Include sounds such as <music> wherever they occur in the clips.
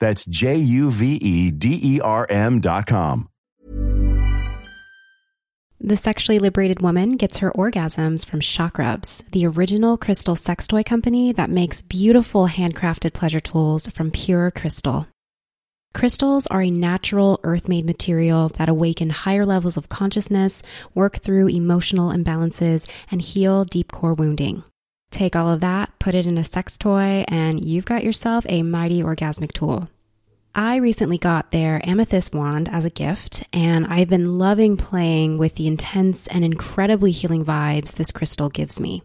That's J U V E D E R M.com. The sexually liberated woman gets her orgasms from Chakrubs, the original crystal sex toy company that makes beautiful handcrafted pleasure tools from pure crystal. Crystals are a natural earth made material that awaken higher levels of consciousness, work through emotional imbalances, and heal deep core wounding. Take all of that, put it in a sex toy, and you've got yourself a mighty orgasmic tool. I recently got their amethyst wand as a gift, and I've been loving playing with the intense and incredibly healing vibes this crystal gives me.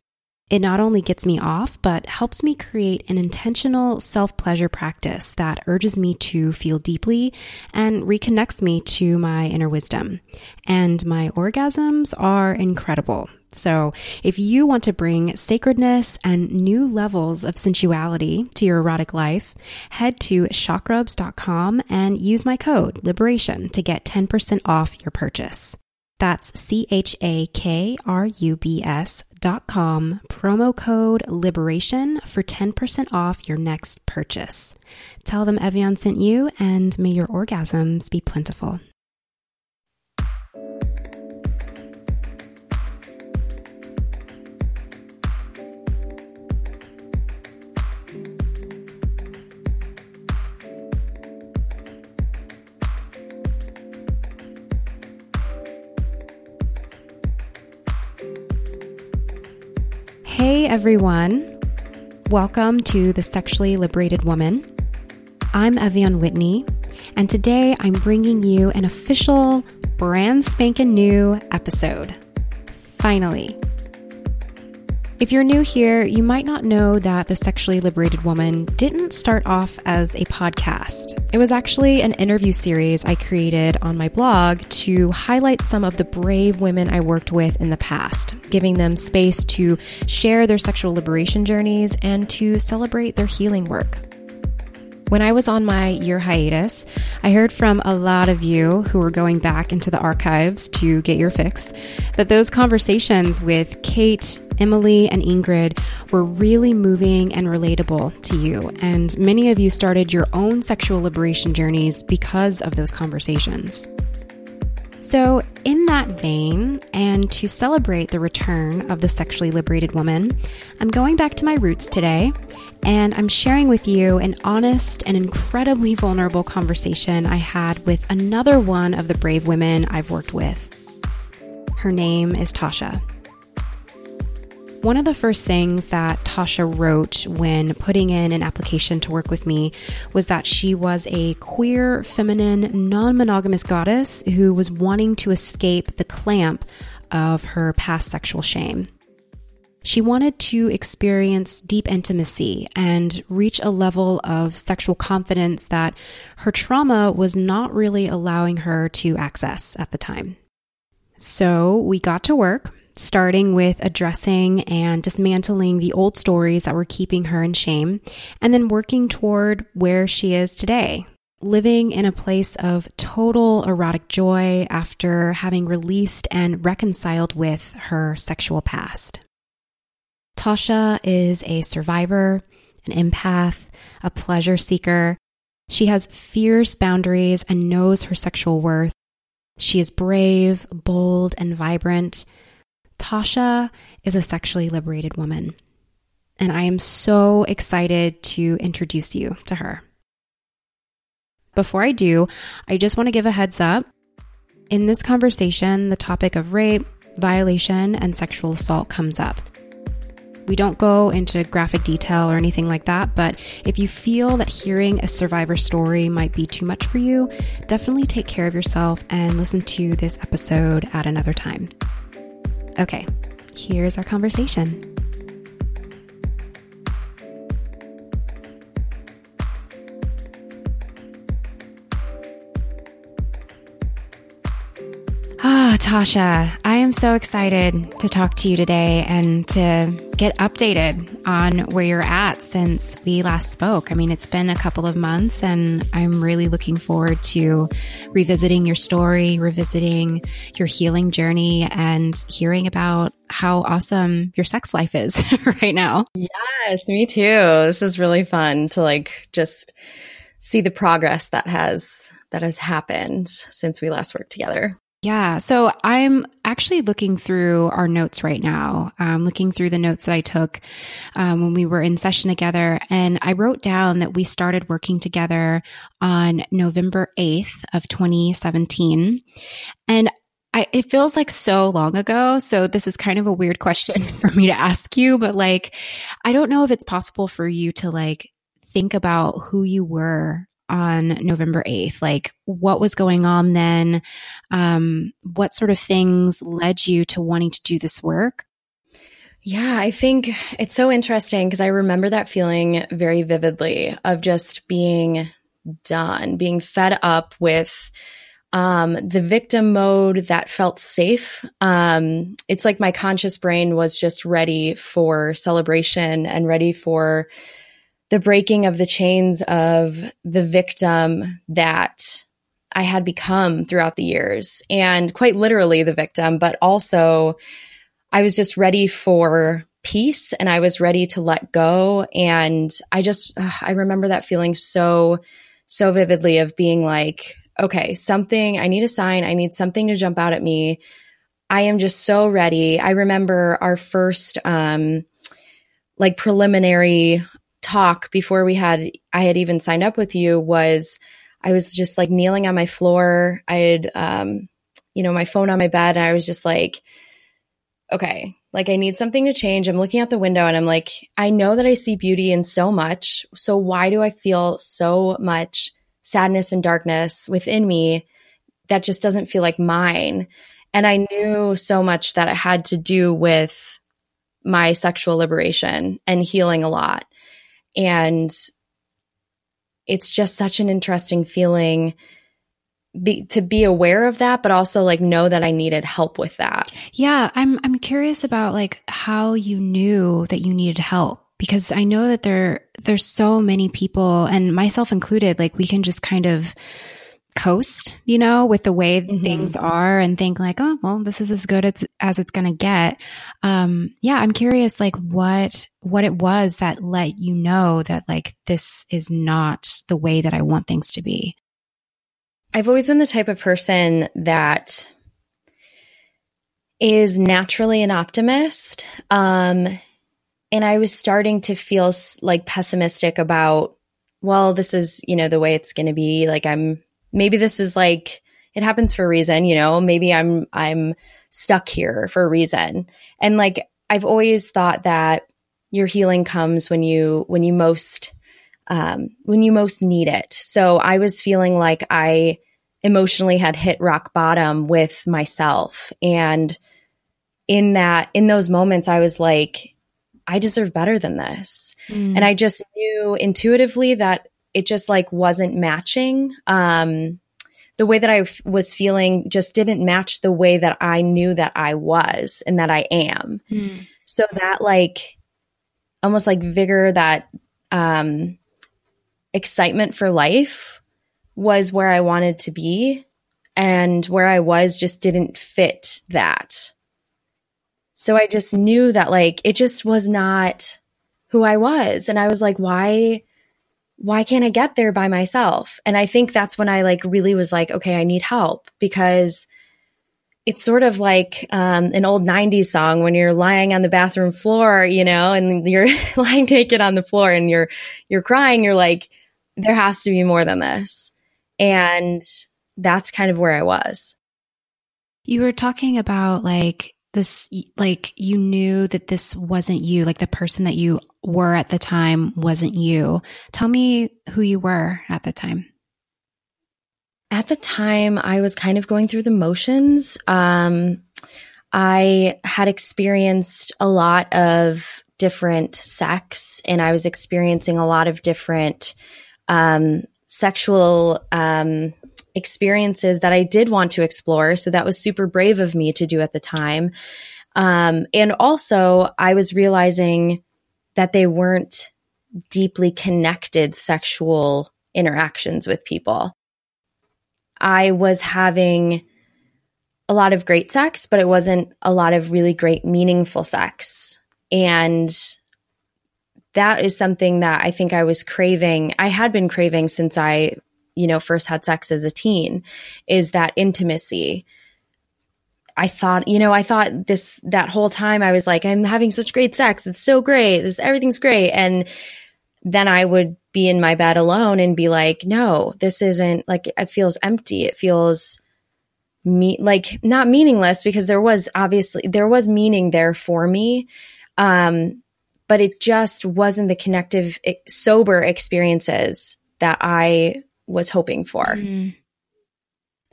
It not only gets me off, but helps me create an intentional self pleasure practice that urges me to feel deeply and reconnects me to my inner wisdom. And my orgasms are incredible. So, if you want to bring sacredness and new levels of sensuality to your erotic life, head to chakrubs.com and use my code LIBERATION to get 10% off your purchase. That's C H A K R U B S dot com, promo code LIBERATION for 10% off your next purchase. Tell them Ev'Yan sent you, and may your orgasms be plentiful. Hey everyone, welcome to the Sexually Liberated Woman. I'm Ev'Yan Whitney, and today I'm bringing you an official, brand spanking new episode. Finally. If you're new here, you might not know that The Sexually Liberated Woman didn't start off as a podcast. It was actually an interview series I created on my blog to highlight some of the brave women I worked with in the past, giving them space to share their sexual liberation journeys and to celebrate their healing work. When I was on my year hiatus, I heard from a lot of you who were going back into the archives to get your fix that those conversations with Kate, Emily, and Ingrid were really moving and relatable to you. And many of you started your own sexual liberation journeys because of those conversations. So, in that vein, and to celebrate the return of the sexually liberated woman, I'm going back to my roots today and I'm sharing with you an honest and incredibly vulnerable conversation I had with another one of the brave women I've worked with. Her name is Tasha. One of the first things that Tasha wrote when putting in an application to work with me was that she was a queer, feminine, non monogamous goddess who was wanting to escape the clamp of her past sexual shame. She wanted to experience deep intimacy and reach a level of sexual confidence that her trauma was not really allowing her to access at the time. So we got to work, starting with addressing and dismantling the old stories that were keeping her in shame, and then working toward where she is today, living in a place of total erotic joy after having released and reconciled with her sexual past. Tasha is a survivor, an empath, a pleasure seeker. She has fierce boundaries and knows her sexual worth. She is brave, bold, and vibrant. Tasha is a sexually liberated woman. And I am so excited to introduce you to her. Before I do, I just want to give a heads up. In this conversation, the topic of rape, violation, and sexual assault comes up. We don't go into graphic detail or anything like that, but if you feel that hearing a survivor story might be too much for you, definitely take care of yourself and listen to this episode at another time. Okay, here's our conversation. Ah, Tasha, I am so excited to talk to you today and to get updated on where you're at since we last spoke. I mean, it's been a couple of months and I'm really looking forward to revisiting your story, revisiting your healing journey and hearing about how awesome your sex life is <laughs> right now. Yes, me too. This is really fun to like just see the progress that has that has happened since we last worked together. Yeah. So I'm actually looking through our notes right now. I'm looking through the notes that I took um, when we were in session together. And I wrote down that we started working together on November 8th of 2017. And I, it feels like so long ago. So this is kind of a weird question <laughs> for me to ask you, but like, I don't know if it's possible for you to like think about who you were on November 8th? Like, what was going on then? Um, what sort of things led you to wanting to do this work? Yeah, I think it's so interesting because I remember that feeling very vividly of just being done, being fed up with um, the victim mode that felt safe. Um, it's like my conscious brain was just ready for celebration and ready for the breaking of the chains of the victim that I had become throughout the years, and quite literally the victim, but also I was just ready for peace and I was ready to let go. And I just, uh, I remember that feeling so, so vividly of being like, okay, something, I need a sign, I need something to jump out at me. I am just so ready. I remember our first, um, like preliminary talk before we had I had even signed up with you was I was just like kneeling on my floor. I had um, you know, my phone on my bed and I was just like okay, like I need something to change. I'm looking out the window and I'm like I know that I see beauty in so much. So why do I feel so much sadness and darkness within me that just doesn't feel like mine? And I knew so much that it had to do with my sexual liberation and healing a lot. And it's just such an interesting feeling be, to be aware of that, but also like know that I needed help with that. Yeah, I'm I'm curious about like how you knew that you needed help because I know that there there's so many people and myself included like we can just kind of coast, you know, with the way mm-hmm. things are and think like, oh, well, this is as good as, as it's going to get. Um, yeah, I'm curious, like what, what it was that let you know that like this is not the way that I want things to be. I've always been the type of person that is naturally an optimist. Um, and I was starting to feel like pessimistic about, well, this is, you know, the way it's going to be. Like I'm maybe this is like it happens for a reason, you know, maybe I'm I'm stuck here for a reason. And like I've always thought that your healing comes when you when you most um, when you most need it. So I was feeling like I emotionally had hit rock bottom with myself, and in that in those moments, I was like, I deserve better than this, mm. and I just knew intuitively that it just like wasn't matching. Um, the way that I f- was feeling just didn't match the way that I knew that I was and that I am. Mm. So that like almost like vigor, that um, excitement for life was where I wanted to be. And where I was just didn't fit that. So I just knew that like it just was not who I was. And I was like, why? Why can't I get there by myself? And I think that's when I like really was like, okay, I need help because it's sort of like um, an old 90s song when you're lying on the bathroom floor, you know, and you're <laughs> lying naked on the floor and you're you're crying, you're like there has to be more than this. And that's kind of where I was. You were talking about like this like you knew that this wasn't you, like the person that you were at the time wasn't you. Tell me who you were at the time. At the time, I was kind of going through the motions. Um, I had experienced a lot of different sex, and I was experiencing a lot of different um, sexual um, experiences that I did want to explore. So that was super brave of me to do at the time. Um, and also, I was realizing that they weren't deeply connected sexual interactions with people. I was having a lot of great sex, but it wasn't a lot of really great, meaningful sex. And that is something that I think I was craving. I had been craving since I, you know, first had sex as a teen, is that intimacy. I thought, you know, I thought this that whole time I was like, I'm having such great sex. It's so great. This everything's great. And then I would be in my bed alone and be like, no, this isn't like it feels empty. It feels me like not meaningless because there was obviously there was meaning there for me. Um, but it just wasn't the connective sober experiences that I was hoping for. Mm.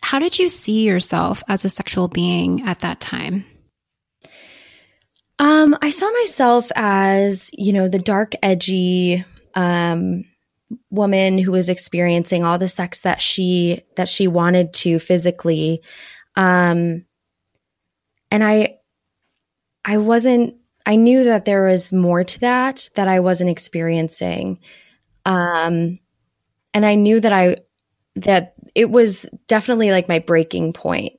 How did you see yourself as a sexual being at that time? Um, I saw myself as, you know, the dark, edgy, um, woman who was experiencing all the sex that she that she wanted to physically um and i i wasn't i knew that there was more to that that i wasn't experiencing um and i knew that i that it was definitely like my breaking point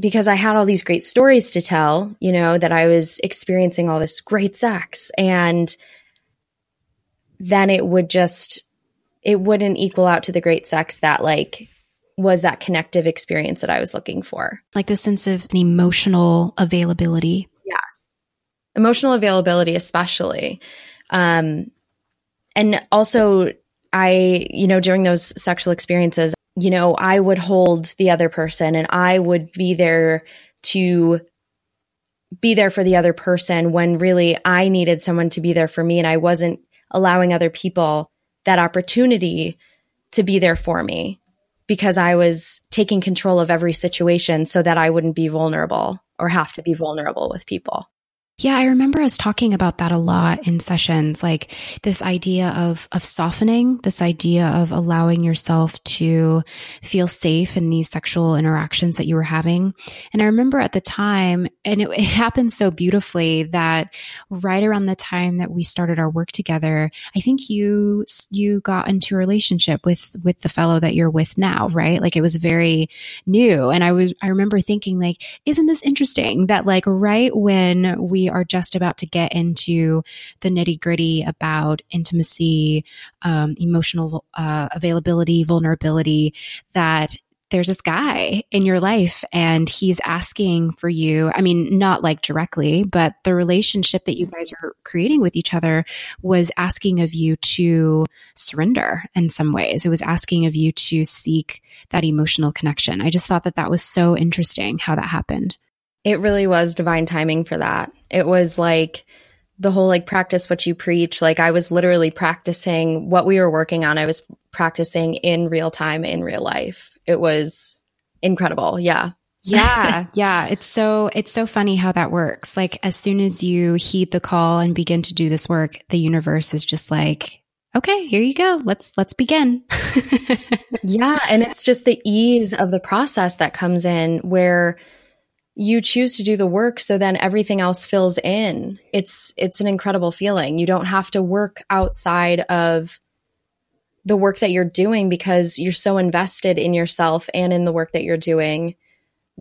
because I had all these great stories to tell, you know, that I was experiencing all this great sex and then it would just it wouldn't equal out to the great sex that like was that connective experience that I was looking for. Like the sense of an emotional availability. Yes. Emotional availability especially. Um and also I, you know, during those sexual experiences, you know, I would hold the other person and I would be there to be there for the other person when really I needed someone to be there for me and I wasn't allowing other people that opportunity to be there for me because I was taking control of every situation so that I wouldn't be vulnerable or have to be vulnerable with people. Yeah, I remember us talking about that a lot in sessions, like this idea of of softening, this idea of allowing yourself to feel safe in these sexual interactions that you were having. And I remember at the time, and it, it happened so beautifully that right around the time that we started our work together, I think you you got into a relationship with with the fellow that you're with now, right? Like it was very new, and I was I remember thinking like, isn't this interesting that like right when we are just about to get into the nitty gritty about intimacy, um, emotional uh, availability, vulnerability, that there's this guy in your life and he's asking for you. I mean, not like directly, but the relationship that you guys are creating with each other was asking of you to surrender in some ways. It was asking of you to seek that emotional connection. I just thought that that was so interesting how that happened. It really was divine timing for that. It was like the whole like practice what you preach. Like I was literally practicing what we were working on. I was practicing in real time in real life. It was incredible. Yeah. yeah, <laughs> yeah. It's so it's so funny how that works. Like as soon as you heed the call and begin to do this work, the universe is just like, okay, here you go. Let's let's begin. <laughs> yeah, and it's just the ease of the process that comes in where you choose to do the work so then everything else fills in. It's it's an incredible feeling. You don't have to work outside of the work that you're doing because you're so invested in yourself and in the work that you're doing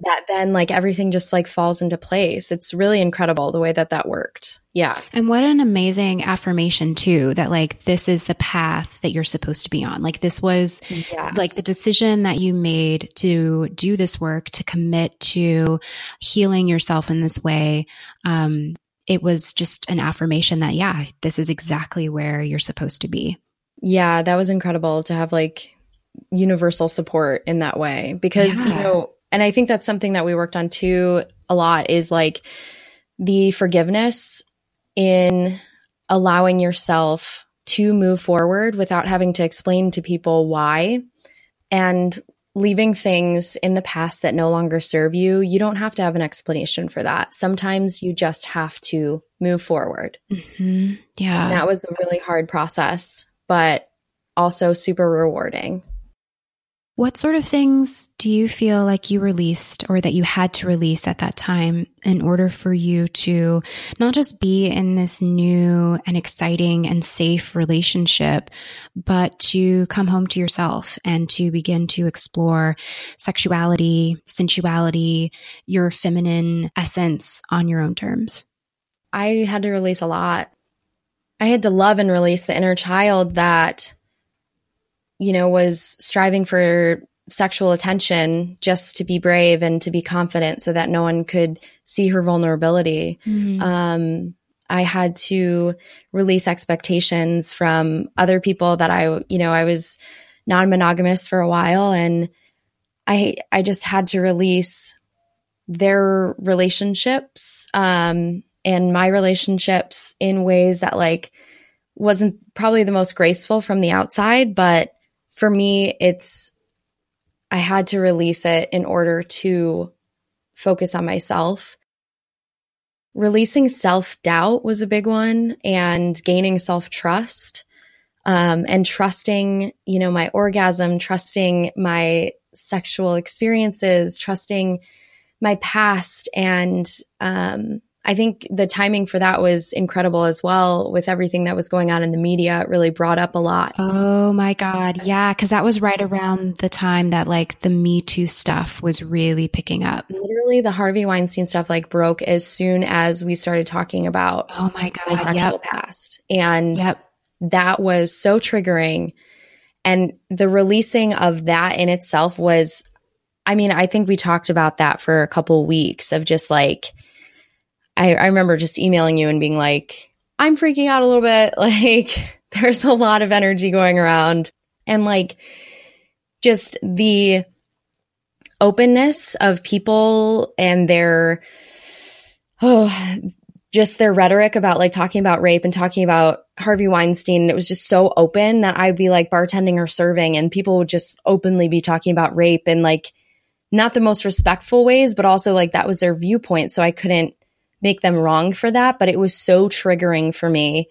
that then like everything just like falls into place. It's really incredible the way that that worked. Yeah. And what an amazing affirmation too that like this is the path that you're supposed to be on. Like this was yes. like the decision that you made to do this work, to commit to healing yourself in this way. Um it was just an affirmation that yeah, this is exactly where you're supposed to be. Yeah, that was incredible to have like universal support in that way because yeah. you know and I think that's something that we worked on too a lot is like the forgiveness in allowing yourself to move forward without having to explain to people why and leaving things in the past that no longer serve you. You don't have to have an explanation for that. Sometimes you just have to move forward. Mm-hmm. Yeah. And that was a really hard process, but also super rewarding. What sort of things do you feel like you released or that you had to release at that time in order for you to not just be in this new and exciting and safe relationship, but to come home to yourself and to begin to explore sexuality, sensuality, your feminine essence on your own terms? I had to release a lot. I had to love and release the inner child that you know, was striving for sexual attention just to be brave and to be confident so that no one could see her vulnerability. Mm. Um, I had to release expectations from other people that I, you know, I was non monogamous for a while and I, I just had to release their relationships, um, and my relationships in ways that like wasn't probably the most graceful from the outside, but for me, it's, I had to release it in order to focus on myself. Releasing self doubt was a big one and gaining self trust. Um, and trusting, you know, my orgasm, trusting my sexual experiences, trusting my past, and um, I think the timing for that was incredible as well with everything that was going on in the media. It really brought up a lot. Oh my God. Yeah. Cause that was right around the time that like the Me Too stuff was really picking up. Literally the Harvey Weinstein stuff like broke as soon as we started talking about oh my God, my sexual yep. past. And yep. that was so triggering. And the releasing of that in itself was, I mean, I think we talked about that for a couple weeks of just like, I, I remember just emailing you and being like, I'm freaking out a little bit. <laughs> Like, there's a lot of energy going around. And like, just the openness of people and their, oh, just their rhetoric about like talking about rape and talking about Harvey Weinstein. It was just so open that I'd be like bartending or serving, and people would just openly be talking about rape and like not the most respectful ways, but also like that was their viewpoint. So I couldn't make them wrong for that, but it was so triggering for me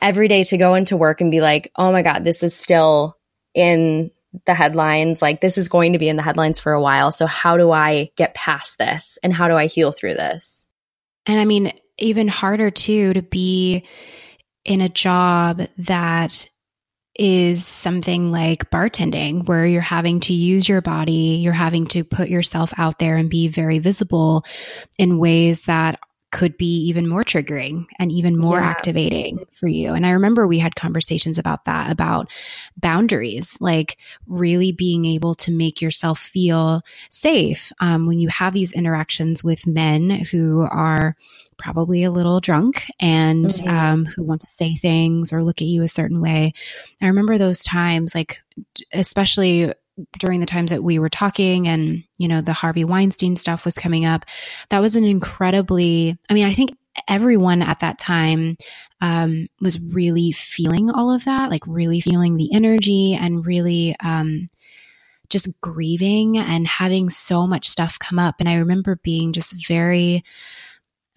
every day to go into work and be like, oh my God, this is still in the headlines. Like, this is going to be in the headlines for a while. So, how do I get past this and how do I heal through this? And I mean, even harder too to be in a job that is something like bartending, where you're having to use your body, you're having to put yourself out there and be very visible in ways that could be even more triggering and even more yeah. activating for you. And I remember we had conversations about that, about boundaries, like really being able to make yourself feel safe um, when you have these interactions with men who are probably a little drunk and mm-hmm. um, who want to say things or look at you a certain way. I remember those times, like, especially during the times that we were talking and, you know, the Harvey Weinstein stuff was coming up, that was an incredibly, I mean, I think everyone at that time um, was really feeling all of that, like really feeling the energy and really um, just grieving and having so much stuff come up. And I remember being just very,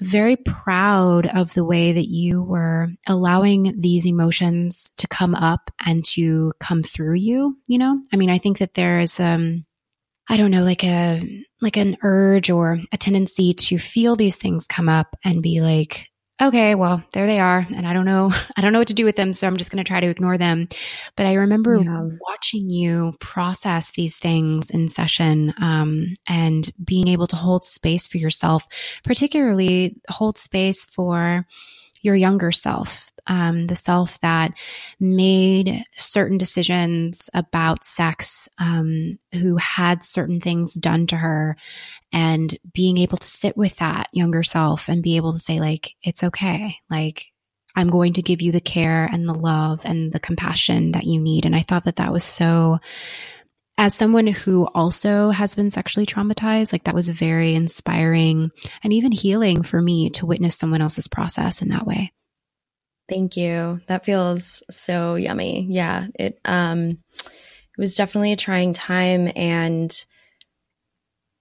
very proud of the way that you were allowing these emotions to come up and to come through you, you know? I mean, I think that there is um I don't know, like a like an urge or a tendency to feel these things come up and be like, okay, well, there they are. And I don't know, <laughs> I don't know what to do with them. So I'm just going to try to ignore them. But I remember yeah. watching you process these things in session um, and being able to hold space for yourself, particularly hold space for your younger self um, the self that made certain decisions about sex, um, who had certain things done to her, and being able to sit with that younger self and be able to say, like, it's okay. Like, I'm going to give you the care and the love and the compassion that you need. And I thought that that was so, as someone who also has been sexually traumatized, like that was very inspiring and even healing for me to witness someone else's process in that way. Thank you. That feels so yummy. Yeah, it um it was definitely a trying time and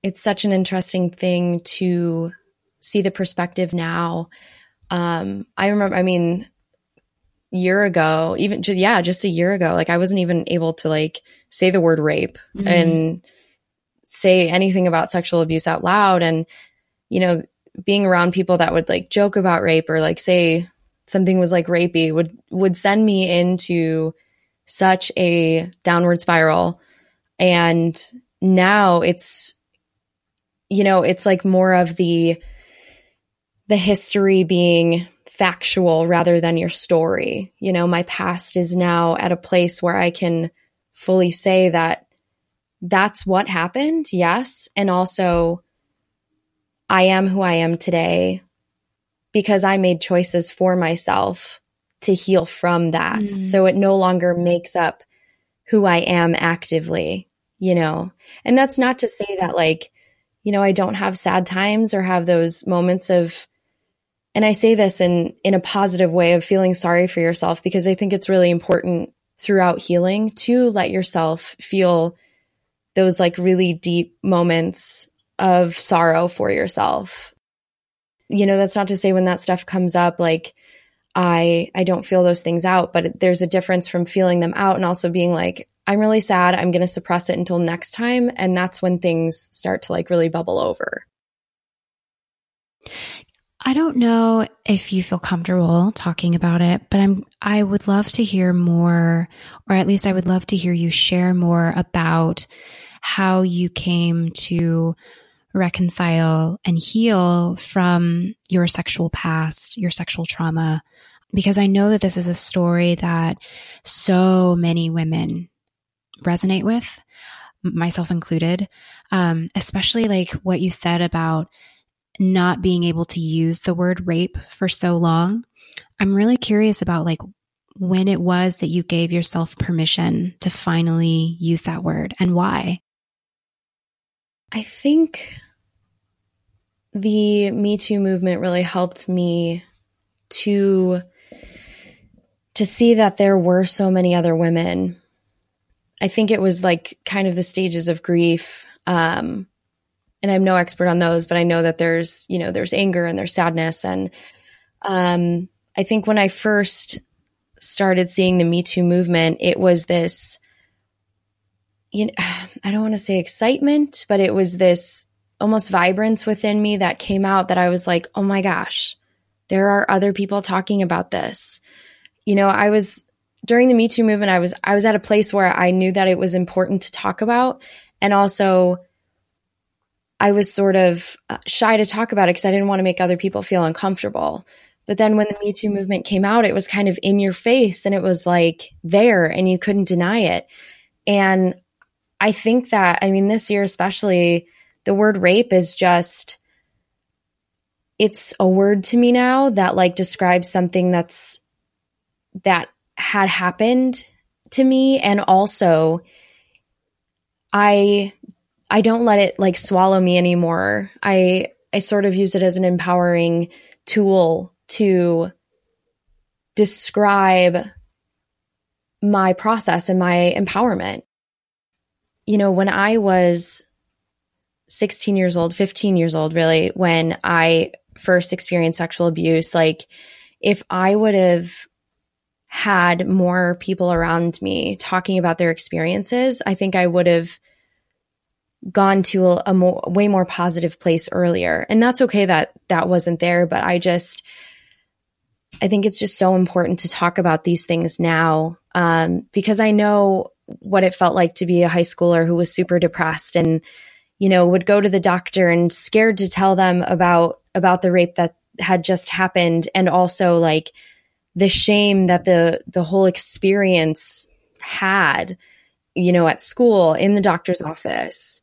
it's such an interesting thing to see the perspective now. Um I remember I mean year ago, even yeah, just a year ago, like I wasn't even able to like say the word rape mm-hmm. and say anything about sexual abuse out loud and you know, being around people that would like joke about rape or like say something was like rapey would would send me into such a downward spiral. And now it's you know it's like more of the the history being factual rather than your story. You know my past is now at a place where i can fully say that that's what happened yes. And also i am who i am today because I made choices for myself to heal from that. Mm. So it no longer makes up who I am actively, you know? And that's not to say that, like, you know, I don't have sad times or have those moments of, and I say this in, in a positive way of feeling sorry for yourself because I think it's really important throughout healing to let yourself feel those like really deep moments of sorrow for yourself you know, that's not to say when that stuff comes up, like, I I don't feel those things out, but there's a difference from feeling them out and also being like, I'm really sad. I'm going to suppress it until next time, and that's when things start to like really bubble over. I don't know if you feel comfortable talking about it, but I'm I would love to hear more or at least I would love to hear you share more about how you came to reconcile and heal from your sexual past, your sexual trauma. Because I know that this is a story that so many women resonate with, myself included, um, especially like what you said about not being able to use the word rape for so long. I'm really curious about like when it was that you gave yourself permission to finally use that word and why. I think the Me Too movement really helped me to to see that there were so many other women. I think it was like kind of the stages of grief. Um, and I'm no expert on those, but I know that there's, you know, there's anger and there's sadness. And um, I think when I first started seeing the Me Too movement, it was this you know, <sighs> I don't want to say excitement, but it was this almost vibrance within me that came out that I was like, oh my gosh, there are other people talking about this. You know, I was during the Me Too movement, I was I was at a place where I knew that it was important to talk about, and also I was sort of uh, shy to talk about it because I didn't want to make other people feel uncomfortable. But then when the Me Too movement came out, it was kind of in your face and it was like there and you couldn't deny it. And I think that, I mean, this year especially, the word rape is just, it's a word to me now that like describes something that's, that had happened to me. And also, I I don't let it like swallow me anymore. I I sort of use it as an empowering tool to describe my process and my empowerment. You know, when I was 16 years old, 15 years old, really, when I first experienced sexual abuse, like if I would have had more people around me talking about their experiences, I think I would have gone to a, a way more positive place earlier. And that's okay that that wasn't there, but I just, I think it's just so important to talk about these things now um, because I know what it felt like to be a high schooler who was super depressed and you know would go to the doctor and scared to tell them about about the rape that had just happened. And also like the shame that the the whole experience had you know at school in the doctor's office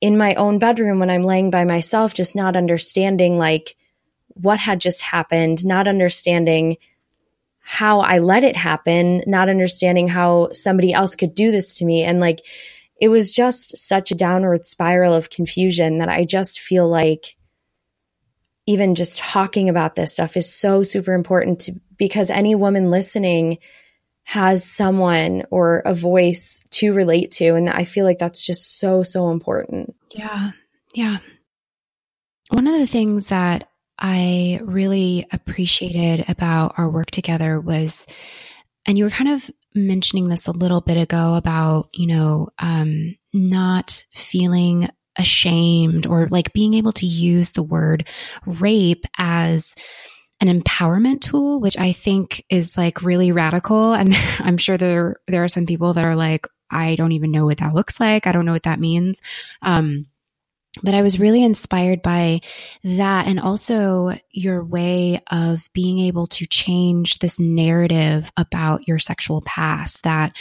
in my own bedroom when i'm laying by myself just not understanding like what had just happened not understanding how i let it happen not understanding how somebody else could do this to me and like it was just such a downward spiral of confusion that i just feel like even just talking about this stuff is so super important to, because any woman listening has someone or a voice to relate to. And I feel like that's just so, so important. Yeah. Yeah. One of the things that I really appreciated about our work together was, and you were kind of mentioning this a little bit ago about, you know, um, not feeling ashamed or like being able to use the word rape as an empowerment tool, which I think is like really radical. <laughs> And I'm sure there, there are some people that are like, I don't even know what that looks like. I don't know what that means. Um, but I was really inspired by that and also your way of being able to change this narrative about your sexual past that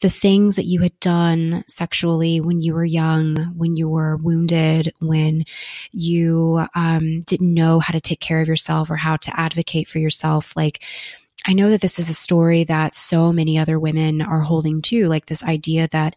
the things that you had done sexually when you were young, when you were wounded, when you um, didn't know how to take care of yourself or how to advocate for yourself. Like, I know that this is a story that so many other women are holding too, like this idea that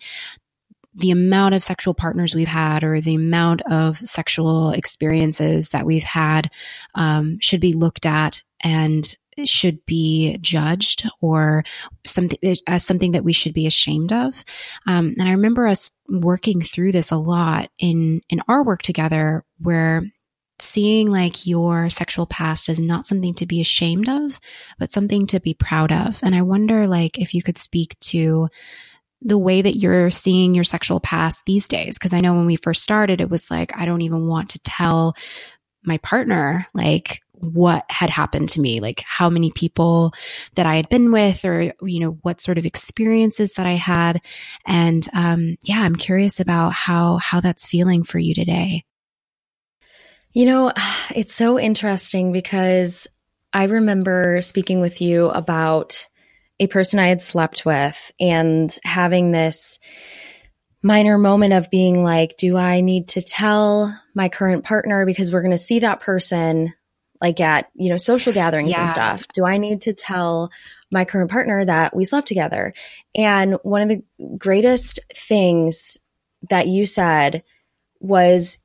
the amount of sexual partners we've had or the amount of sexual experiences that we've had um, should be looked at and should be judged or something as something that we should be ashamed of. Um, and I remember us working through this a lot in in our work together, where seeing like your sexual past is not something to be ashamed of, but something to be proud of. And I wonder, like, if you could speak to the way that you're seeing your sexual past these days. Cause I know when we first started, it was like, I don't even want to tell my partner, like, what had happened to me, like how many people that I had been with, or, you know, what sort of experiences that I had. And, um, yeah, I'm curious about how, how that's feeling for you today. You know, <sighs> it's so interesting because I remember speaking with you about a person I had slept with and having this minor moment of being like, do I need to tell my current partner because we're going to see that person like at, you know, social gatherings yeah. and stuff? Do I need to tell my current partner that we slept together? And one of the greatest things that you said was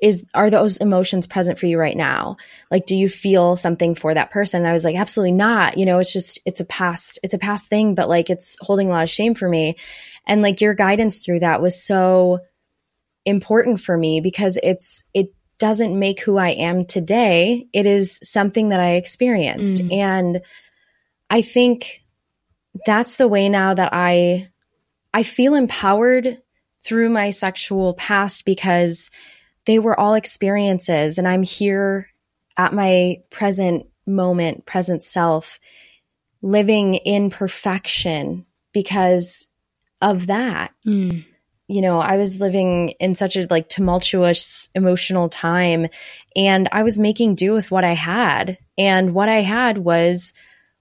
is are those emotions present for you right now? Like do you feel something for that person? And i was like absolutely not. You know it's just it's a past it's a past thing but like it's holding a lot of shame for me. And like your guidance through that was so important for me because it's it doesn't make who i am today. It is something that i experienced. Mm. and i think that's the way now that i i feel empowered through my sexual past because they were all experiences and I'm here at my present moment, present self, living in perfection because of that. Mm. You know, I was living in such a like tumultuous emotional time and I was making do with what I had. And what I had was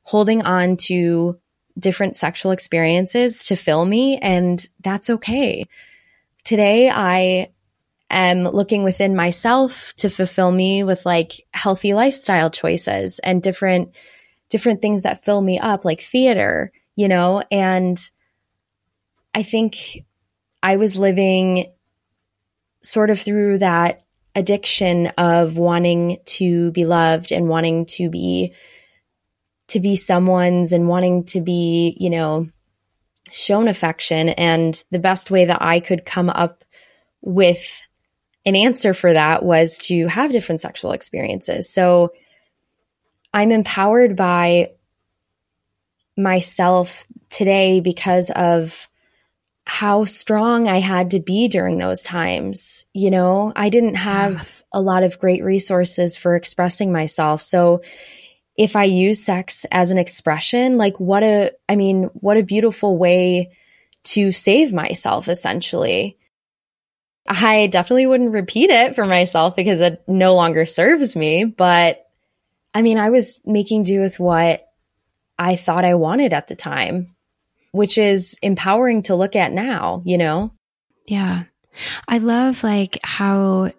holding on to different sexual experiences to fill me and that's okay. Today I am looking within myself to fulfill me with like healthy lifestyle choices and different different things that fill me up like theater you know? And i think I was living sort of through that addiction of wanting to be loved and wanting to be to be someone's and wanting to be, you know, shown affection. And the best way that I could come up with an answer for that was to have different sexual experiences. So I'm empowered by myself today because of how strong I had to be during those times. You know, I didn't have yeah. a lot of great resources for expressing myself. So if I use sex as an expression, like what a, I mean, what a beautiful way to save myself essentially. I definitely wouldn't repeat it for myself because it no longer serves me. But I mean, I was making do with what I thought I wanted at the time, which is empowering to look at now, you know? Yeah. I love like how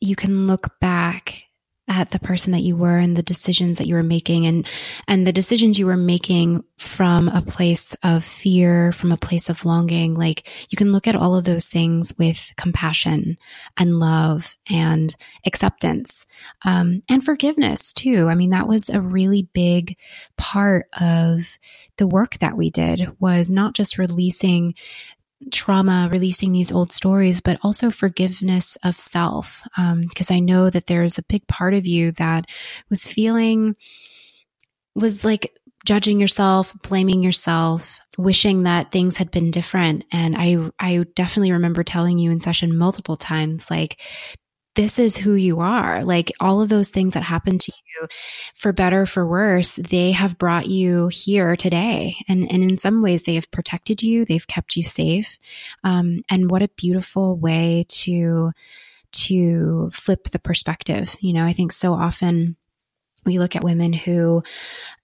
you can look back at the person that you were and the decisions that you were making and and the decisions you were making from a place of fear from a place of longing. Like you can look at all of those things with compassion and love and acceptance um, and forgiveness too. I mean that was a really big part of the work that we did was not just releasing trauma, releasing these old stories, but also forgiveness of self. Because um, I know that there's a big part of you that was feeling, was like judging yourself, blaming yourself, wishing that things had been different. And I, I definitely remember telling you in session multiple times, like, this is who you are. Like all of those things that happened to you, for better, for worse, they have brought you here today. And, and in some ways, they have protected you. They've kept you safe. Um, and what a beautiful way to, to flip the perspective. You know, I think so often we look at women who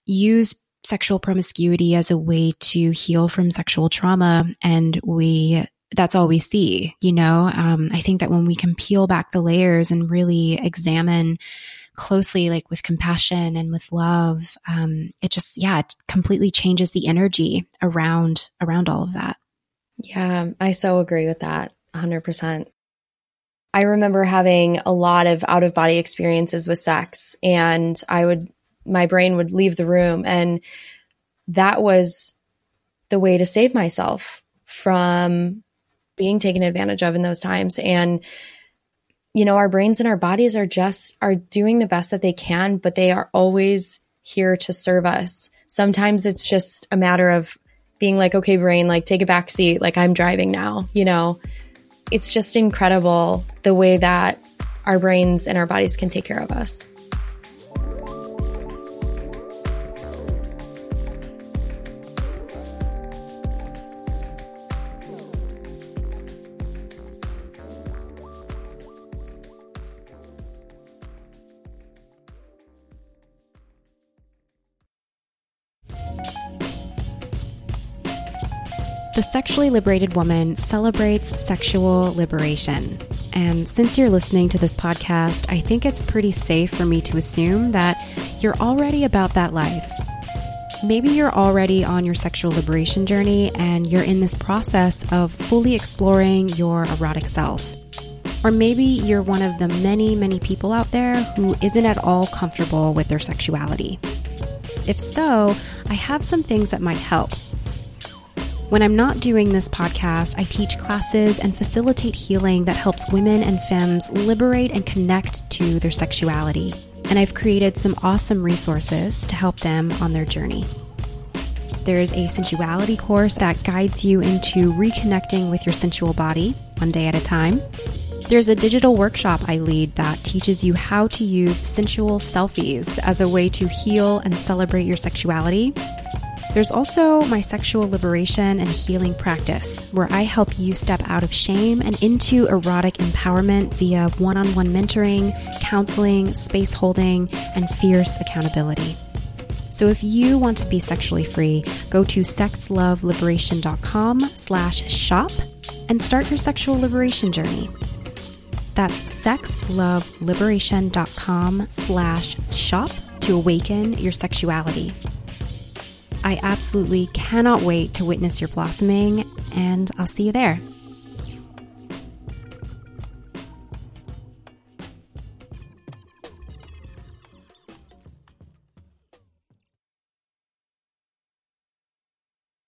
use sexual promiscuity as a way to heal from sexual trauma and we that's all we see, you know? Um, I think that when we can peel back the layers and really examine closely, like with compassion and with love, um, it just, yeah, it completely changes the energy around, around all of that. Yeah, I so agree with that 100%. I remember having a lot of out of body experiences with sex, and I would, my brain would leave the room. And that was the way to save myself from being taken advantage of in those times. And you know our brains and our bodies are just are doing the best that they can but they are always here to serve us. Sometimes it's just a matter of being like okay brain like take a back seat. Like i'm driving now you know? It's just incredible the way that our brains and our bodies can take care of us The Sexually Liberated Woman celebrates sexual liberation. And since you're listening to this podcast, I think it's pretty safe for me to assume that you're already about that life. Maybe you're already on your sexual liberation journey and you're in this process of fully exploring your erotic self. Or maybe you're one of the many, many people out there who isn't at all comfortable with their sexuality. If so, I have some things that might help. When I'm not doing this podcast, I teach classes and facilitate healing that helps women and femmes liberate and connect to their sexuality. And I've created some awesome resources to help them on their journey. There's a sensuality course that guides you into reconnecting with your sensual body one day at a time. There's a digital workshop I lead that teaches you how to use sensual selfies as a way to heal and celebrate your sexuality there's also my sexual liberation and healing practice, where I help you step out of shame and into erotic empowerment via one on one mentoring, counseling, space holding, and fierce accountability. So if you want to be sexually free, go to sexloveliberation.com slash shop and start your sexual liberation journey. That's sexloveliberation.com slash shop to awaken your sexuality. I absolutely cannot wait to witness your blossoming, and I'll see you there.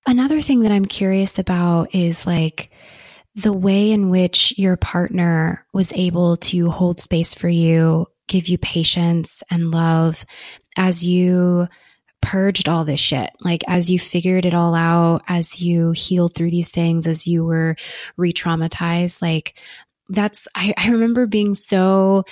Another thing that I'm curious about is like the way in which your partner was able to hold space for you, give you patience and love as you purged all this shit. Like as you figured it all out, as you healed through these things, as you were re traumatized, like that's, I, I remember being so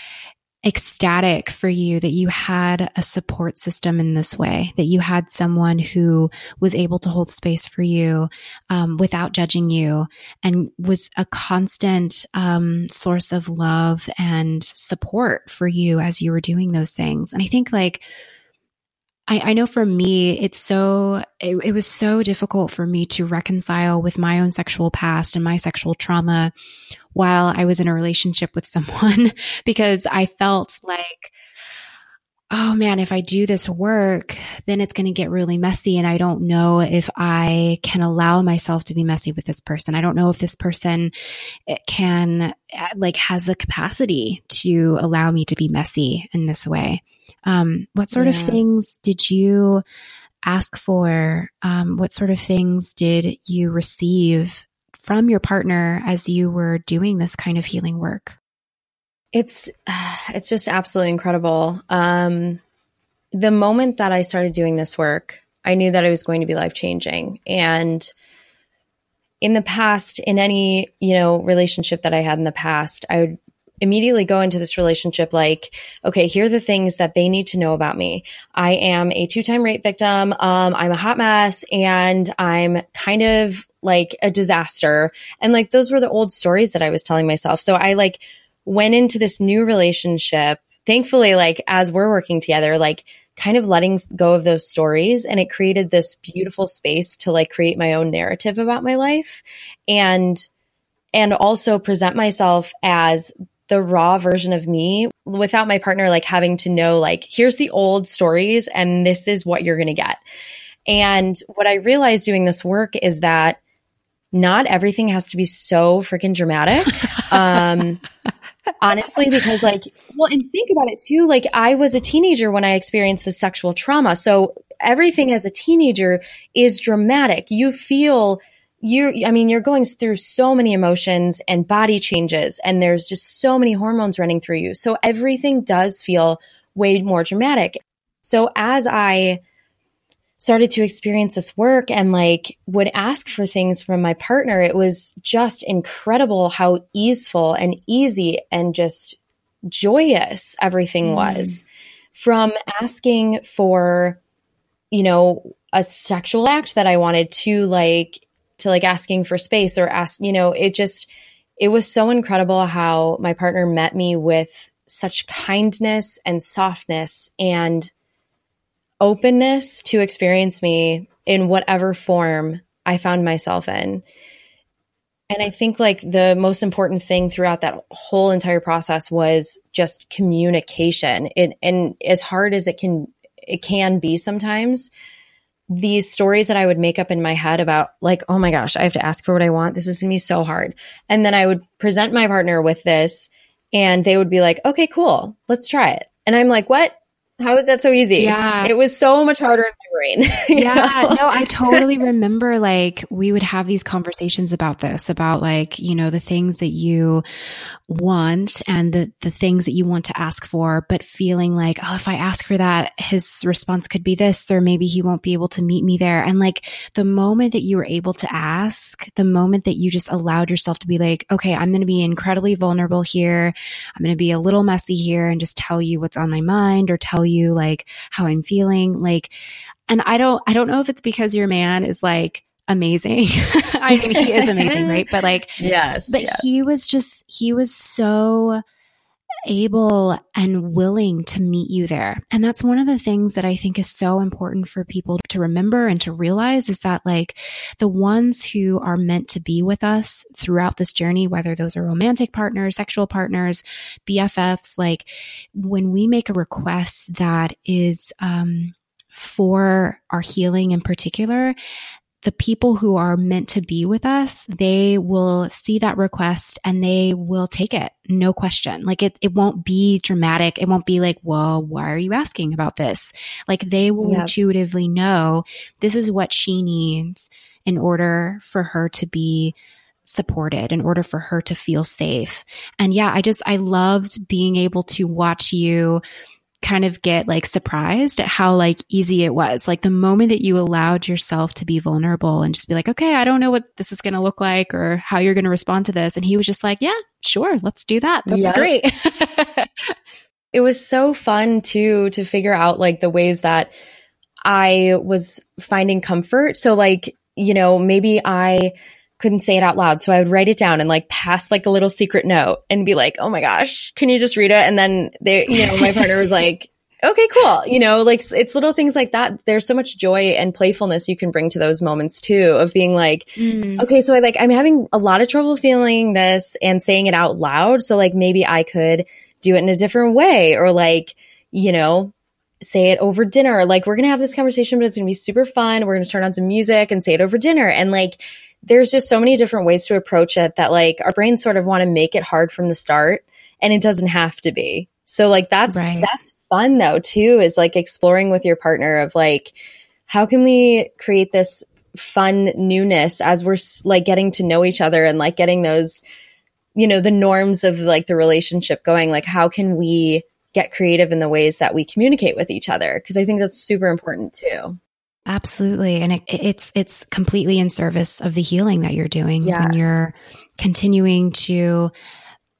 ecstatic for you that you had a support system in this way, that you had someone who was able to hold space for you um, without judging you and was a constant um, source of love and support for you as you were doing those things. And I think like, I, I know for me, it's so, it, it was so difficult for me to reconcile with my own sexual past and my sexual trauma while I was in a relationship with someone <laughs> because I felt like, oh man, if I do this work, then it's going to get really messy. And I don't know if I can allow myself to be messy with this person. I don't know if this person eh, can, eh, like, has the capacity to allow me to be messy in this way. Um, what sort yeah. of things did you ask for? Um, what sort of things did you receive from your partner as you were doing this kind of healing work? It's <sighs> it's just absolutely incredible. Um, the moment that I started doing this work, I knew that it was going to be life changing. And in the past, in any you know relationship that I had in the past, I would immediately go into this relationship like, okay, here are the things that they need to know about me. I am a two time rape victim. Um, I'm a hot mess and I'm kind of like a disaster. And like those were the old stories that I was telling myself. So I like went into this new relationship. Thankfully, like as we're working together, like kind of letting go of those stories and it created this beautiful space to like create my own narrative about my life and and also present myself as the raw version of me without my partner like having to know like here's the old stories and this is what you're going to get. And what I realized doing this work is that not everything has to be so freaking dramatic. <laughs> Um, honestly, because like, well, and think about it too. Like, I was a teenager when I experienced the sexual trauma. So everything as a teenager is dramatic. You feel you I mean you're going through so many emotions and body changes and there's just so many hormones running through you. So everything does feel way more dramatic. So as I started to experience this work and like would ask for things from my partner, it was just incredible how easeful and easy and just joyous everything mm. was. From asking for, you know, a sexual act that I wanted to like to like asking for space or ask, you know, it just, it was so incredible how my partner met me with such kindness and softness and openness to experience me in whatever form I found myself in. And I think like the most important thing throughout that whole entire process was just communication. It, and as hard as it can it can be sometimes, these stories that I would make up in my head about like, oh my gosh, I have to ask for what I want. This is to be so hard. And then I would present my partner with this and they would be like, okay, cool. Let's try it. And I'm like, what? How is that so easy? Yeah. It was so much harder in my brain. <laughs> yeah. Know? No, I <laughs> totally remember like we would have these conversations about this, about like, you know, the things that you want and the, the things that you want to ask for, but feeling like, oh, if I ask for that, his response could be this, or maybe he won't be able to meet me there. And like the moment that you were able to ask, the moment that you just allowed yourself to be like, okay, I'm going to be incredibly vulnerable here. I'm going to be a little messy here and just tell you what's on my mind or tell you like how I'm feeling. Like, and I don't, I don't know if it's because your man is like, amazing. <laughs> I mean, he is amazing, <laughs> right? But like, yes, but yes. he was just, he was so able and willing to meet you there. And that's one of the things that I think is so important for people to remember and to realize is that like the ones who are meant to be with us throughout this journey, whether those are romantic partners, sexual partners, BFFs, like when we make a request that is, um, for our healing in particular, the people who are meant to be with us, they will see that request and they will take it. No question. Like it, it won't be dramatic. It won't be like, well, why are you asking about this? Like they will yep. intuitively know this is what she needs in order for her to be supported, in order for her to feel safe. And yeah, I just, I loved being able to watch you kind of get like surprised at how like easy it was. Like the moment that you allowed yourself to be vulnerable and just be like, okay, I don't know what this is going to look like or how you're going to respond to this. And he was just like, yeah, sure, let's do that. That's yep. great. <laughs> it was so fun too to figure out like the ways that I was finding comfort. So like, you know, maybe I couldn't say it out loud. So I would write it down and like pass like a little secret note and be like, oh my gosh, can you just read it? And then they, you know, my partner was like, <laughs> okay, cool. You know, like it's little things like that. There's so much joy and playfulness you can bring to those moments too of being like, mm. okay, so I like, I'm having a lot of trouble feeling this and saying it out loud. So like maybe I could do it in a different way or like, you know, say it over dinner. Like we're going to have this conversation, but it's going to be super fun. We're going to turn on some music and say it over dinner. And like, there's just so many different ways to approach it that like our brains sort of want to make it hard from the start and it doesn't have to be. So like that's right. that's fun though too is like exploring with your partner of like how can we create this fun newness as we're like getting to know each other and like getting those you know the norms of like the relationship going like how can we get creative in the ways that we communicate with each other because i think that's super important too Absolutely. And it, it's, it's completely in service of the healing that you're doing yes. when you're continuing to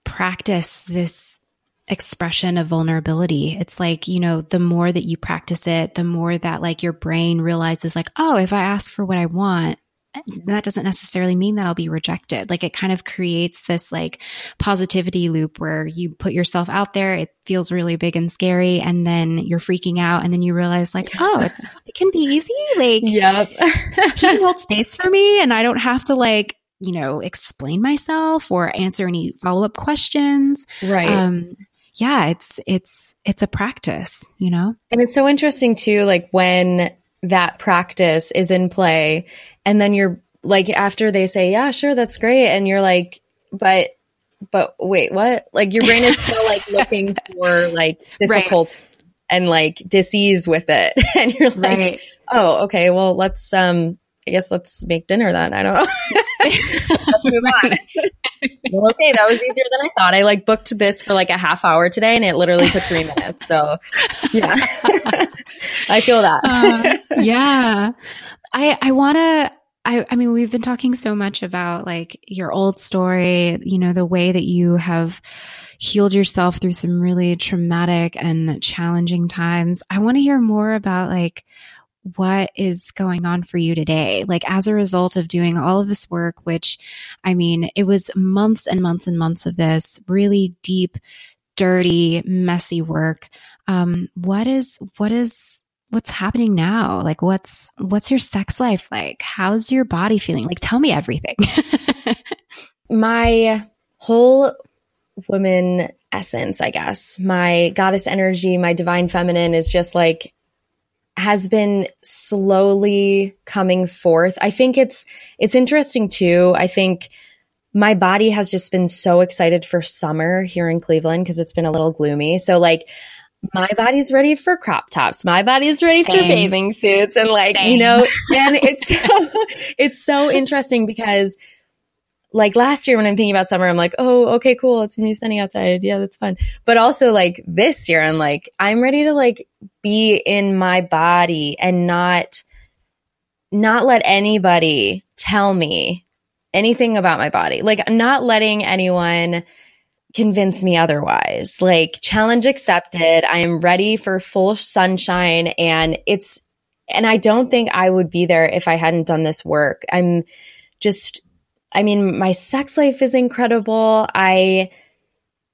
practice this expression of vulnerability. It's like, you know, the more that you practice it, the more that like your brain realizes like, oh, if I ask for what I want, that doesn't necessarily mean that I'll be rejected. Like it kind of creates this like positivity loop where you put yourself out there. It feels really big and scary. And then you're freaking out. And then you realize like, oh, it's, it can be easy. Like, yep. <laughs> can hold space for me and I don't have to like, you know, explain myself or answer any follow up questions. Right. Um, yeah, it's, it's, it's a practice, you know? And it's so interesting too, like when that practice is in play and then you're like after they say yeah sure that's great and you're like but but wait what like your brain is still like <laughs> looking for like difficult right. and like disease with it <laughs> and you're like right. oh okay well let's um I guess let's make dinner then. I don't know. <laughs> let's move on. <laughs> well, okay, that was easier than I thought. I like booked this for like a half hour today and it literally took three minutes. So yeah, <laughs> I feel that. Uh, yeah. I, I want to, I, I mean, we've been talking so much about like your old story, you know, the way that you have healed yourself through some really traumatic and challenging times. I want to hear more about like what is going on for you today? Like as a result of doing all of this work, which I mean, it was months and months and months of this really deep, dirty, messy work. Um, what is, what is, what's happening now? Like what's, what's your sex life like? How's your body feeling? Like tell me everything. <laughs> My whole woman essence, I guess, my goddess energy, my divine feminine is just like has been slowly coming forth. I think it's it's interesting too. I think my body has just been so excited for summer here in Cleveland because it's been a little gloomy. So like my body's ready for crop tops. My body's ready Same. for bathing suits and like, Same. you know, <laughs> and it's so, it's so interesting because like last year when I'm thinking about summer, I'm like, oh, okay, cool. It's gonna be sunny outside. Yeah, that's fun. But also like this year, I'm like, I'm ready to like be in my body and not, not let anybody tell me anything about my body. Like not letting anyone convince me otherwise. Like challenge accepted. I am ready for full sunshine and it's, and I don't think I would be there if I hadn't done this work. I'm just I mean, my sex life is incredible. I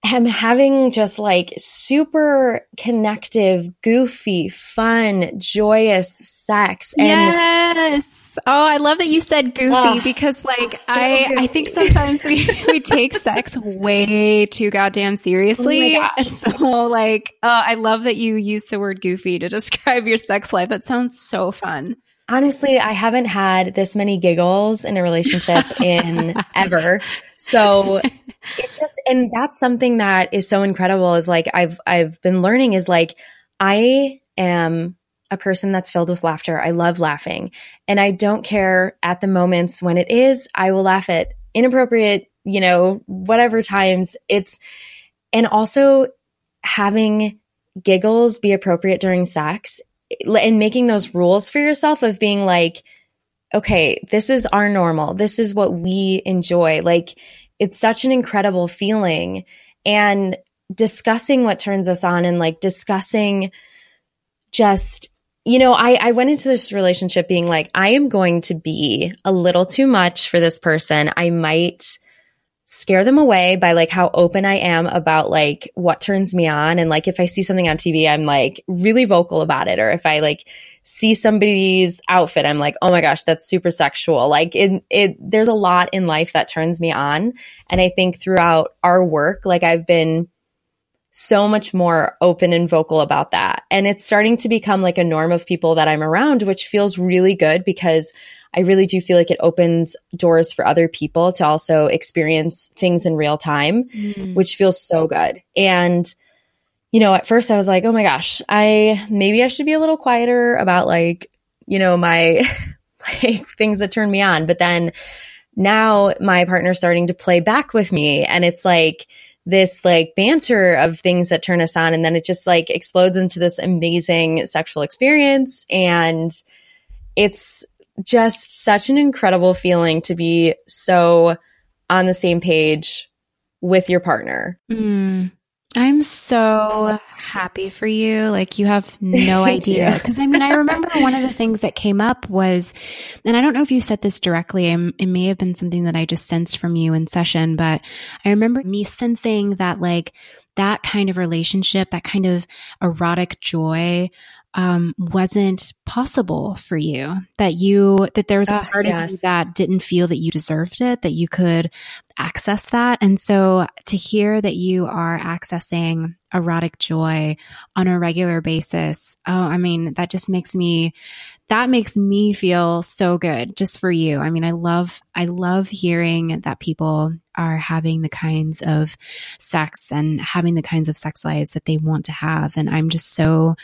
am having just like super connective, goofy, fun, joyous sex. And yes. Oh, I love that you said goofy oh, because like so I goofy. I think sometimes we <laughs> we take sex way too goddamn oh seriously. Oh and so like oh, I love that you use the word goofy to <laughs> describe your sex life. That sounds so fun honestly, I haven't had this many giggles in a relationship in <laughs> ever. So it just, and that's something that is so incredible is like, I've, I've been learning is like, I am a person that's filled with laughter. I love laughing. And I don't care at the moments when it is, I will laugh at inappropriate, you know, whatever times. It's, and also having giggles be appropriate during sex and making those rules for yourself of being like, okay, this is our normal. This is what we enjoy. Like, it's such an incredible feeling. And discussing what turns us on and like discussing just you know, I, I went into this relationship being like, I am going to be a little too much for this person. I might scare them away by like how open I am about like what turns me on. And like if I see something on TV, I'm like really vocal about it. Or if I like see somebody's outfit, I'm like, oh my gosh, that's super sexual. Like it, it, there's a lot in life that turns me on. And I think throughout our work, like I've been so much more open and vocal about that. And it's starting to become like a norm of people that I'm around, which feels really good because I really do feel like it opens doors for other people to also experience things in real time, mm. which feels so good. And, you know, at first I was like, oh my gosh, I maybe I should be a little quieter about like, you know, my <laughs> like things that turn me on. But then now my partner's starting to play back with me and it's like, this like banter of things that turn us on and then it just like explodes into this amazing sexual experience and it's just such an incredible feeling to be so on the same page with your partner. Mm. I'm so happy for you. Like you have <laughs> no idea. Because I mean, I remember one of the things that came up was, and I don't know if you said this directly. it may have been something that I just sensed from you in session, but I remember me sensing that like that kind of relationship, that kind of erotic joy um, wasn't possible for you that you that there was a uh, part yes. of you that didn't feel that you deserved it that you could access that. And so to hear that you are accessing erotic joy on a regular basis oh i mean that just makes me that makes me feel so good just for you. I mean i love i love hearing that people are having the kinds of sex and having the kinds of sex lives that they want to have. And i'm just so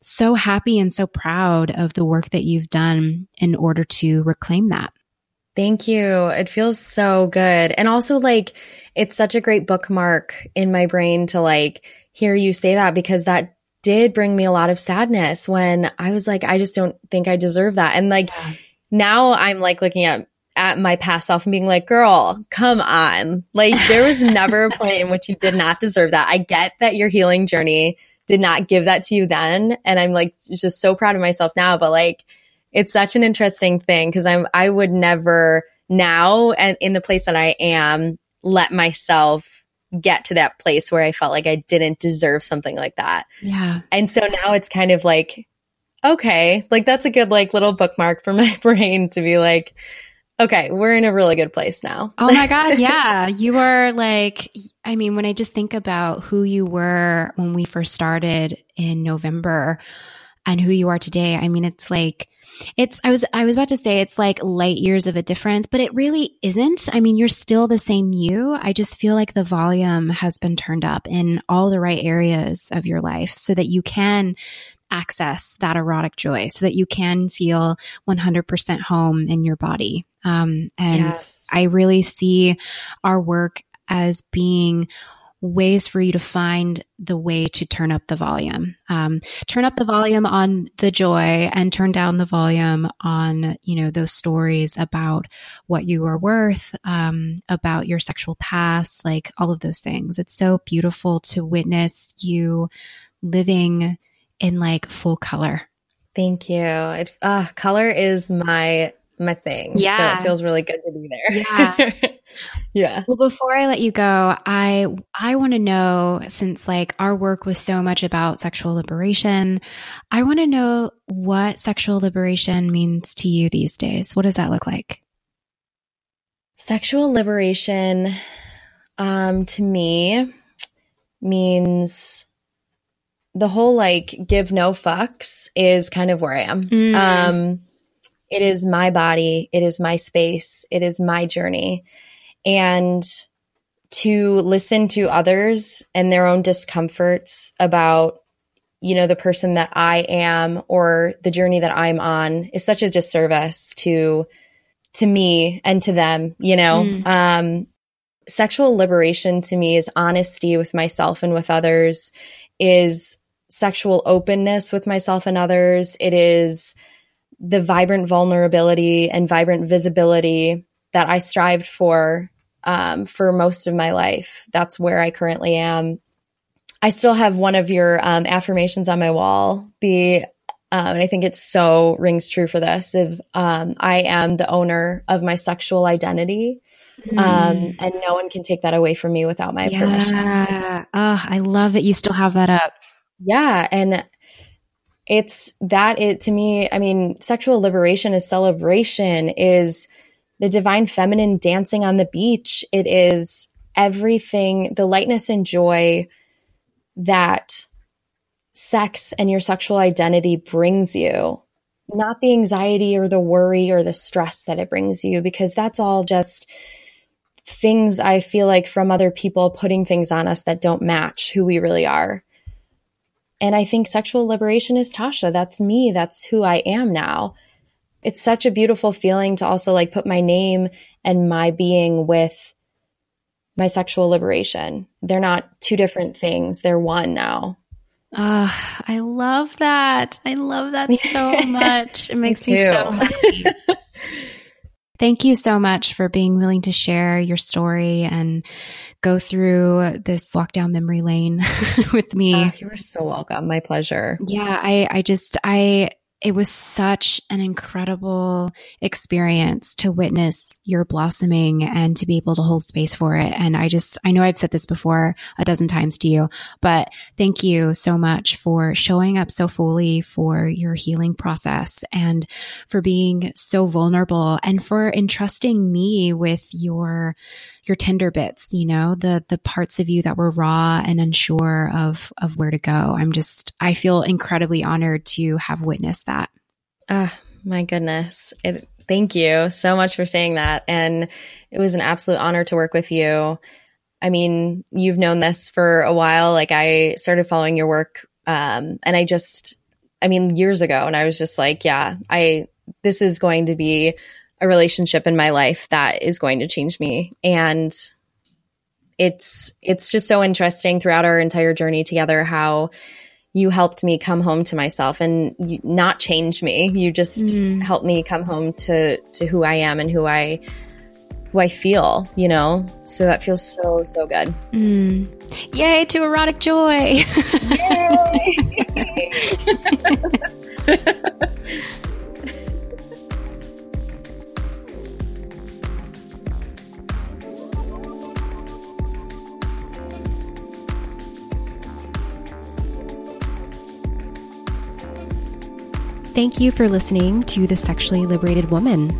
so happy and so proud of the work that you've done in order to reclaim that. Thank you. It feels so good. And also like it's such a great bookmark in my brain to like hear you say that because that did bring me a lot of sadness when I was like I just don't think I deserve that. And like yeah. now I'm like looking at at my past self and being like, girl, come on. Like there was never a point in which you did not deserve that. I get that your healing journey did not give that to you then. And I'm like just so proud of myself now. But like, it's such an interesting thing because I'm, I would never now and in the place that I am let myself get to that place where I felt like I didn't deserve something like that. Yeah. And so now it's kind of like, okay, like that's a good like little bookmark for my <laughs> brain to be like, Okay, we're in a really good place now. oh my God. <laughs> Yeah. You are like, I mean, when I just think about who you were when we first started in November and who you are today, I mean, it's like, it's, I was, I was about to say it's like light years of a difference, but it really isn't. I mean, you're still the same you. I just feel like the volume has been turned up in all the right areas of your life so that you can access that erotic joy so that you can feel 100% home in your body. Um, and yes. I really see our work as being ways for you to find the way to turn up the volume. Um, turn up the volume on the joy and turn down the volume on, you know, those stories about what you are worth, um, about your sexual past, like all of those things. It's so beautiful to witness you living in like full color. Thank you. It, uh, color is my my thing. Yeah. So it feels really good to be there. Yeah. <laughs> yeah. Well, before I let you go, I I want to know since like our work was so much about sexual liberation, I want to know what sexual liberation means to you these days. What does that look like? Sexual liberation um to me means the whole like give no fucks is kind of where I am. Mm. Um, it is my body, it is my space, it is my journey. And to listen to others and their own discomforts about you know, the person that I am or the journey that I'm on is such a disservice to to me and to them, you know. Mm. Um sexual liberation to me is honesty with myself and with others, is sexual openness with myself and others. It is the vibrant vulnerability and vibrant visibility that I strived for um, for most of my life. That's where I currently am. I still have one of your um, affirmations on my wall. The um, and I think it so rings true for this. If um, I am the owner of my sexual identity, mm. and no one can take that away from me without my yeah. permission. Oh, I love that you still have that up. Yeah, and it's that it to me. I mean, sexual liberation is celebration. Is the divine feminine dancing on the beach. It is everything, the lightness and joy that sex and your sexual identity brings you, not the anxiety or the worry or the stress that it brings you, because that's all just things I feel like from other people putting things on us that don't match who we really are. And I think sexual liberation is Tasha. That's me. That's who I am now it's such a beautiful feeling to also like put my name and my being with my sexual liberation. They're not two different things, they're one now. Uh, I love that. I love that so <laughs> much. It makes me, me so happy. Thank you so much for being willing to share your story and go through this walk down memory lane <laughs> with me. Uh, you are so welcome. My pleasure. Yeah, I I just I it was such an incredible experience to witness your blossoming and to be able to hold space for it. And I just, I know I've said this before a dozen times to you, but thank you so much for showing up so fully for your healing process and for being so vulnerable and for entrusting me with your your tender bits, you know, the the parts of you that were raw and unsure of of where to go. I'm just I feel incredibly honored to have witnessed that. Ah, my goodness. It, thank you so much for saying that and it was an absolute honor to work with you. I mean, you've known this for a while. Like I started following your work um, and I just I mean years ago and I was just like, yeah, I this is going to be a relationship in my life that is going to change me. And it's it's just so interesting throughout our entire journey together how you helped me come home to myself and you, not change me. You just mm. helped me come home to to who i am and who i who i feel you know? So that feels so so good. Mm. yay to erotic joy. <laughs> Yay <laughs> Thank you for listening to The Sexually Liberated Woman.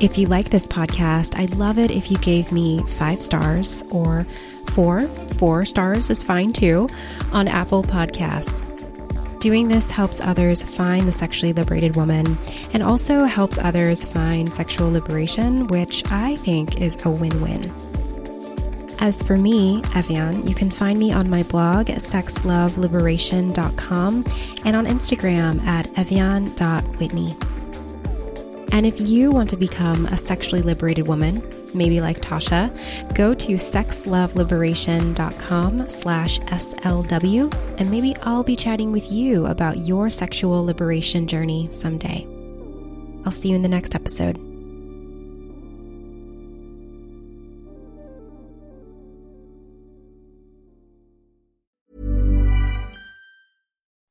If you like this podcast, I'd love it if you gave me five stars or four, four stars is fine too, on Apple Podcasts. Doing this helps others find the sexually liberated woman and also helps others find sexual liberation, which I think is a win win. As for me, Ev'Yan, you can find me on my blog, at sexloveliberation.com, and on Instagram at evyan.whitney. And if you want to become a sexually liberated woman, maybe like Tasha, go to sexloveliberation.com slash SLW, and maybe I'll be chatting with you about your sexual liberation journey someday. I'll see you in the next episode.